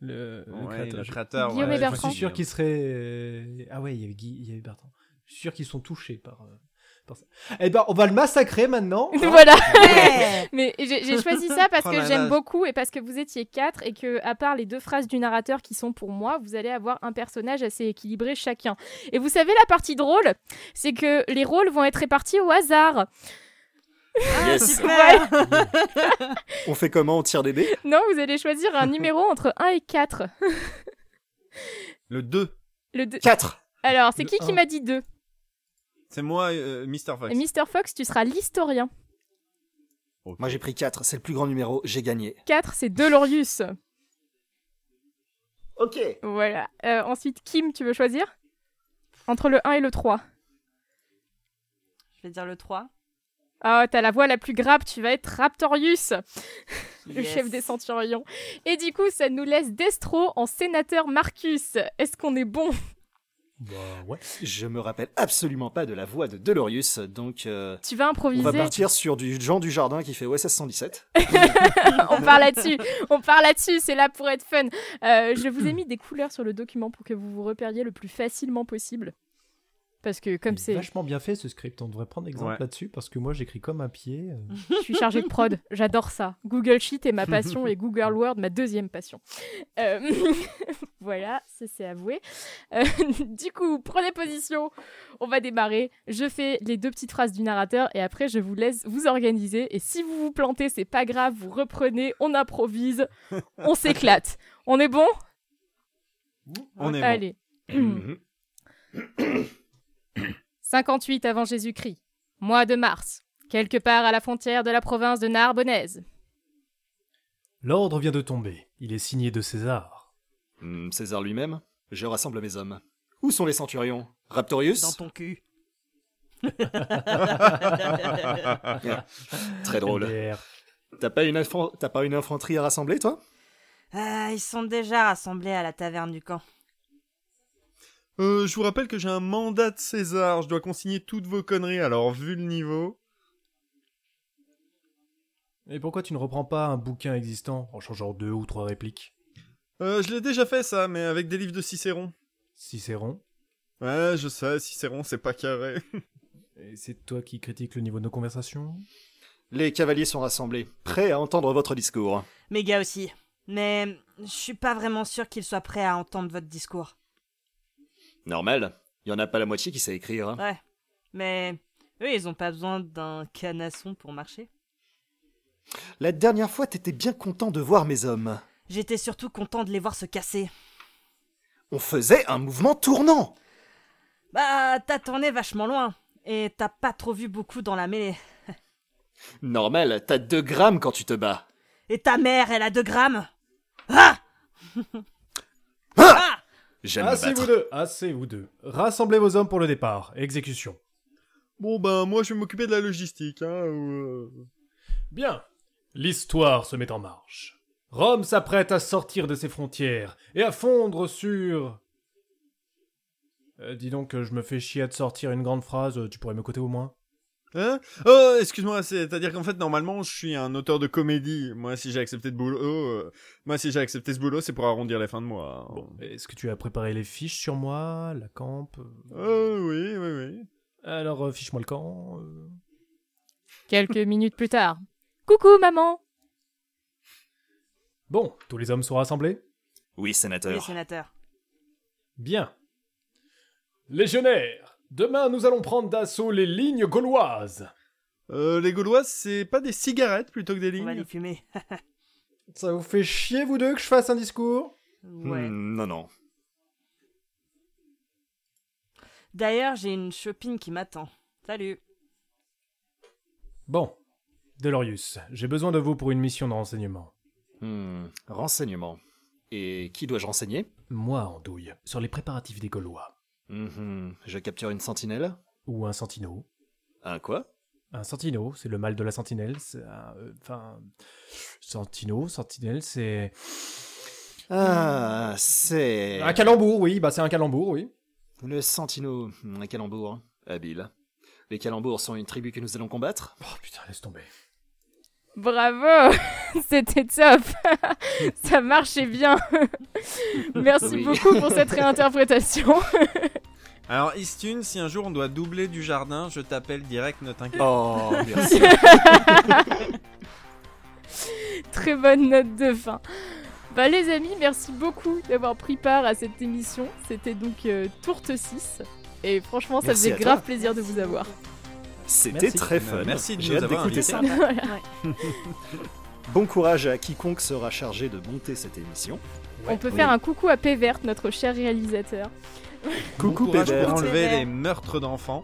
Le, le Ouais, créateur. le Je- créateur. Guillaume ouais, et Bertrand. Je suis sûr qu'ils seraient. euh, Ah ouais, il y avait Guy, il y avait Bertrand. Je suis sûr qu'ils sont touchés par. euh, par ça. Eh ben, on va le massacrer maintenant. hein. voilà. Mais j'ai j'ai choisi ça parce Oh que j'aime beaucoup et parce que vous étiez quatre et que, à part les deux phrases du narrateur qui sont pour moi, vous allez avoir un personnage assez équilibré chacun. Et vous savez, la partie drôle, c'est que les rôles vont être répartis au hasard. Yes. Super. On fait comment? On tire des dés? Non, vous allez choisir un numéro entre 1 et 4. Le 2. Le deux- 4 Alors, c'est qui qui m'a dit 2 C'est moi, euh, Mr. Fox. Mr. Fox, tu seras l'historien. Moi j'ai pris 4, c'est le plus grand numéro, j'ai gagné. 4, c'est Delorius. Ok Voilà. Euh, ensuite, Kim, tu veux choisir? Entre le 1 et le 3. Je vais dire le 3. Oh, t'as la voix la plus grave, tu vas être Raptorius, le Yes. chef des centurions. Et du coup, ça nous laisse Destro en sénateur Marcus. Est-ce qu'on est bon? Bah ouais. Je me rappelle absolument pas de la voix de Delorius, donc euh, Tu vas on improviser va partir sur du Jean du Jardin qui fait OSS 117. on part là-dessus, on part là-dessus, c'est là pour être fun. Euh, je vous ai mis des couleurs sur le document pour que vous vous repériez le plus facilement possible. Parce que comme c'est, vachement bien fait ce script. On devrait prendre exemple Ouais. là-dessus parce que moi j'écris comme un pied. euh. je suis chargée de prod, j'adore ça. Google Sheet est ma passion et Google Word ma deuxième passion. Euh, voilà, ça c'est avoué. Euh, du coup, prenez position, on va démarrer. Je fais les deux petites phrases du narrateur et après je vous laisse vous organiser. Et si vous vous plantez, c'est pas grave, vous reprenez, on improvise, on s'éclate. On est bon? On est bon. Allez. Mhm. 58 avant Jésus-Christ, mois de mars, quelque part à la frontière de la province de Narbonnaise. L'ordre vient de tomber. Il est signé de César. Hmm, César lui-même, je rassemble mes hommes. Où sont les centurions? Raptorius? Dans ton cul. Très drôle. MDR. T'as pas, une infan- t'as pas une infanterie à rassembler, toi? Ah, ils sont déjà rassemblés à la taverne du camp. Euh, je vous rappelle que j'ai un mandat de César. Je dois consigner toutes vos conneries. Alors, vu le niveau. Et pourquoi tu ne reprends pas un bouquin existant en changeant deux ou trois répliques Euh, je l'ai déjà fait ça, mais avec des livres de Cicéron. Cicéron Ouais, je sais, Cicéron, c'est pas carré. Et c'est toi qui critiques le niveau de nos conversations Les cavaliers sont rassemblés, prêts à entendre votre discours. Mes gars aussi. Mais je suis pas vraiment sûr qu'ils soient prêts à entendre votre discours. Normal, il y en a pas la moitié qui sait écrire. hein. Ouais. Mais eux, ils ont pas besoin d'un canasson pour marcher. La dernière fois, t'étais bien content de voir mes hommes. J'étais surtout content de les voir se casser. On faisait un mouvement tournant. Bah, t'as tourné vachement loin. Et t'as pas trop vu beaucoup dans la mêlée. Normal, t'as 2 grammes quand tu te bats. Et ta mère, elle a 2 grammes Ah J'aime Assez battre. vous deux Assez vous deux. Rassemblez vos hommes pour le départ. Exécution. Bon ben, moi je vais m'occuper de la logistique, hein. ou, euh, Bien. L'histoire se met en marche. Rome s'apprête à sortir de ses frontières et à fondre sur... Euh, dis donc, euh, je me fais chier à te sortir une grande phrase, euh, tu pourrais me côté au moins? Hein? Oh, excuse-moi, c'est-à-dire qu'en fait, normalement, je suis un auteur de comédie. Moi, si j'ai accepté de boulot, euh, moi, si j'ai accepté ce boulot, c'est pour arrondir les fins de mois. hein. Bon, est-ce que tu as préparé les fiches sur moi, la camp euh Euh, oui, oui, oui. Alors, euh, fiche-moi le camp. euh. Quelques minutes plus tard. Coucou maman Bon, tous les hommes sont rassemblés? Oui, sénateur. sénateurs. Bien. Légionnaires, demain nous allons prendre d'assaut les lignes gauloises. Euh, les Gaulois, c'est pas des cigarettes plutôt que des On va lignes les fumer. Ça vous fait chier, vous deux, que je fasse un discours? Ouais. Hmm, non, non. D'ailleurs, j'ai une shopping qui m'attend. Salut. Bon. Delorius, j'ai besoin de vous pour une mission de renseignement. Hmm, renseignement. Et qui dois-je renseigner? Moi, Andouille, sur les préparatifs des Gaulois. Mhm, Je capture une sentinelle Ou un sentino. Un quoi? Un sentino, c'est le mal de la sentinelle. euh, Enfin. sentino, sentinelle, c'est. Ah, c'est... Un calembour, oui, bah c'est un calembour, oui. Le Sentino, un calembour. Habile. Les calembours sont une tribu que nous allons combattre Oh putain, laisse tomber. Bravo C'était top Ça marchait bien Merci Oui. beaucoup pour cette réinterprétation. Alors, Istune, si un jour on doit doubler du jardin, je t'appelle direct, ne t'inquiète Oh, merci. Très bonne note de fin. Bah les amis, merci beaucoup d'avoir pris part à cette émission. C'était donc euh, Tourte 6. Et franchement, ça Merci faisait grave plaisir de vous avoir. C'était très fun. Merci de J'ai nous avoir d'écouter ça. Bon courage à quiconque sera chargé de monter cette émission. On peut oui. faire un coucou à P verte, notre cher réalisateur. Bon Coucou courage Pébert. pour enlever les meurtres d'enfants.